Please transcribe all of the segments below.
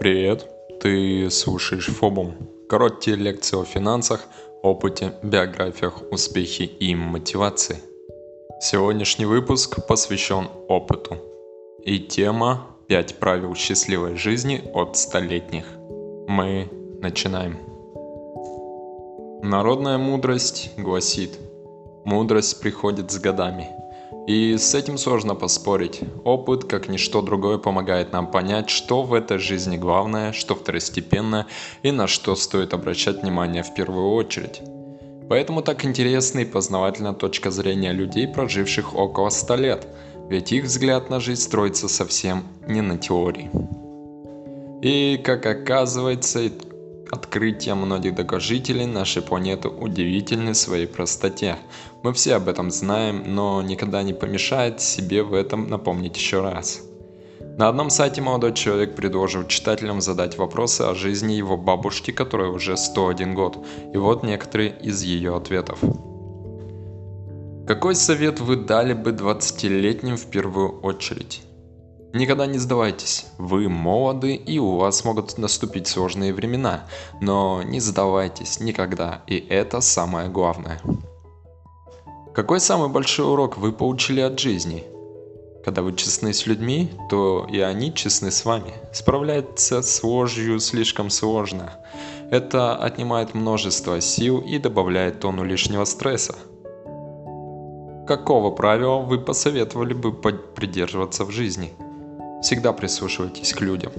Привет, ты слушаешь Фобум. Короткие лекции о финансах, опыте, биографиях, успехе и мотивации. Сегодняшний выпуск посвящен опыту. И тема «5 правил счастливой жизни от столетних». Мы начинаем. Народная мудрость гласит, мудрость приходит с годами – и с этим сложно поспорить. Опыт, как ничто другое, помогает нам понять, что в этой жизни главное, что второстепенно и на что стоит обращать внимание в первую очередь. Поэтому так интересна и познавательна точка зрения людей, проживших около 100 лет, ведь их взгляд на жизнь строится совсем не на теории. И, как оказывается, Открытия многих долгожителей нашей планеты удивительны своей простоте. Мы все об этом знаем, но никогда не помешает себе в этом напомнить еще раз. На одном сайте молодой человек предложил читателям задать вопросы о жизни его бабушки, которой уже 101 год. И вот некоторые из ее ответов. Какой совет вы дали бы 20-летним в первую очередь? Никогда не сдавайтесь. Вы молоды и у вас могут наступить сложные времена. Но не сдавайтесь никогда, и это самое главное. Какой самый большой урок вы получили от жизни? Когда вы честны с людьми, то и они честны с вами. Справляться с ложью слишком сложно. Это отнимает множество сил и добавляет тону лишнего стресса. Какого правила вы посоветовали бы придерживаться в жизни? Всегда прислушивайтесь к людям.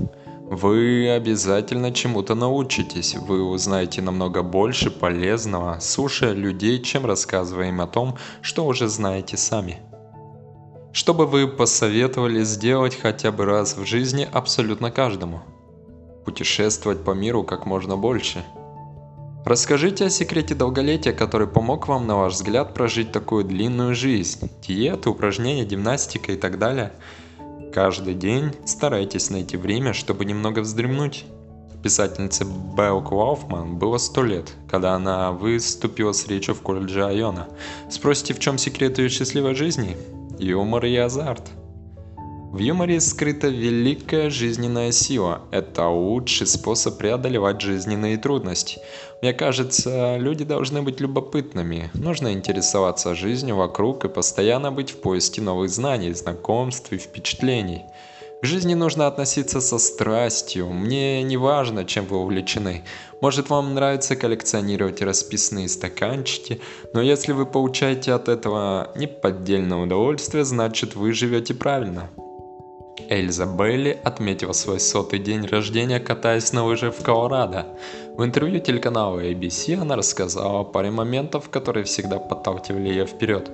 Вы обязательно чему-то научитесь, вы узнаете намного больше полезного, слушая людей, чем рассказывая им о том, что уже знаете сами. Что бы вы посоветовали сделать хотя бы раз в жизни абсолютно каждому? Путешествовать по миру как можно больше. Расскажите о секрете долголетия, который помог вам, на ваш взгляд, прожить такую длинную жизнь. Диеты, упражнения, гимнастика и так далее – Каждый день старайтесь найти время, чтобы немного вздремнуть. Писательнице Белл Кауфман было 100 лет, когда она выступила с речью в колледже Айона. Спросите, в чем секрет ее счастливой жизни? Юмор и азарт – в юморе скрыта великая жизненная сила. Это лучший способ преодолевать жизненные трудности. Мне кажется, люди должны быть любопытными. Нужно интересоваться жизнью вокруг и постоянно быть в поиске новых знаний, знакомств и впечатлений. К жизни нужно относиться со страстью. Мне не важно, чем вы увлечены. Может, вам нравится коллекционировать расписные стаканчики, но если вы получаете от этого неподдельное удовольствие, значит вы живете правильно. Эльза Бейли отметила свой сотый день рождения, катаясь на лыжах в Колорадо. В интервью телеканала ABC она рассказала о паре моментов, которые всегда подталкивали ее вперед.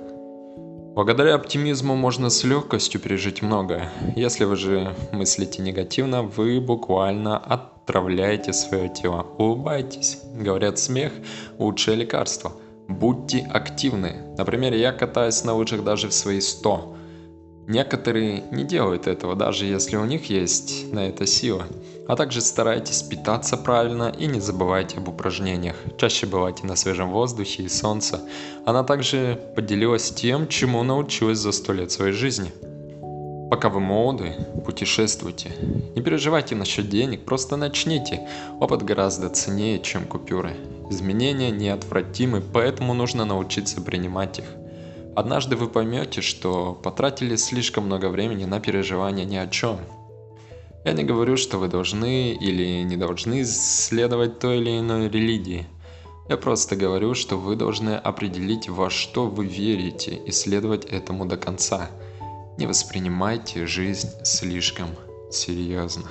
Благодаря оптимизму можно с легкостью пережить многое. Если вы же мыслите негативно, вы буквально отравляете свое тело. Улыбайтесь. Говорят, смех – лучшее лекарство. Будьте активны. Например, я катаюсь на лыжах даже в свои 100. Некоторые не делают этого, даже если у них есть на это сила. А также старайтесь питаться правильно и не забывайте об упражнениях. Чаще бывайте на свежем воздухе и солнце. Она также поделилась тем, чему научилась за сто лет своей жизни. Пока вы молоды, путешествуйте. Не переживайте насчет денег, просто начните. Опыт гораздо ценнее, чем купюры. Изменения неотвратимы, поэтому нужно научиться принимать их. Однажды вы поймете, что потратили слишком много времени на переживания ни о чем. Я не говорю, что вы должны или не должны следовать той или иной религии. Я просто говорю, что вы должны определить, во что вы верите и следовать этому до конца. Не воспринимайте жизнь слишком серьезно.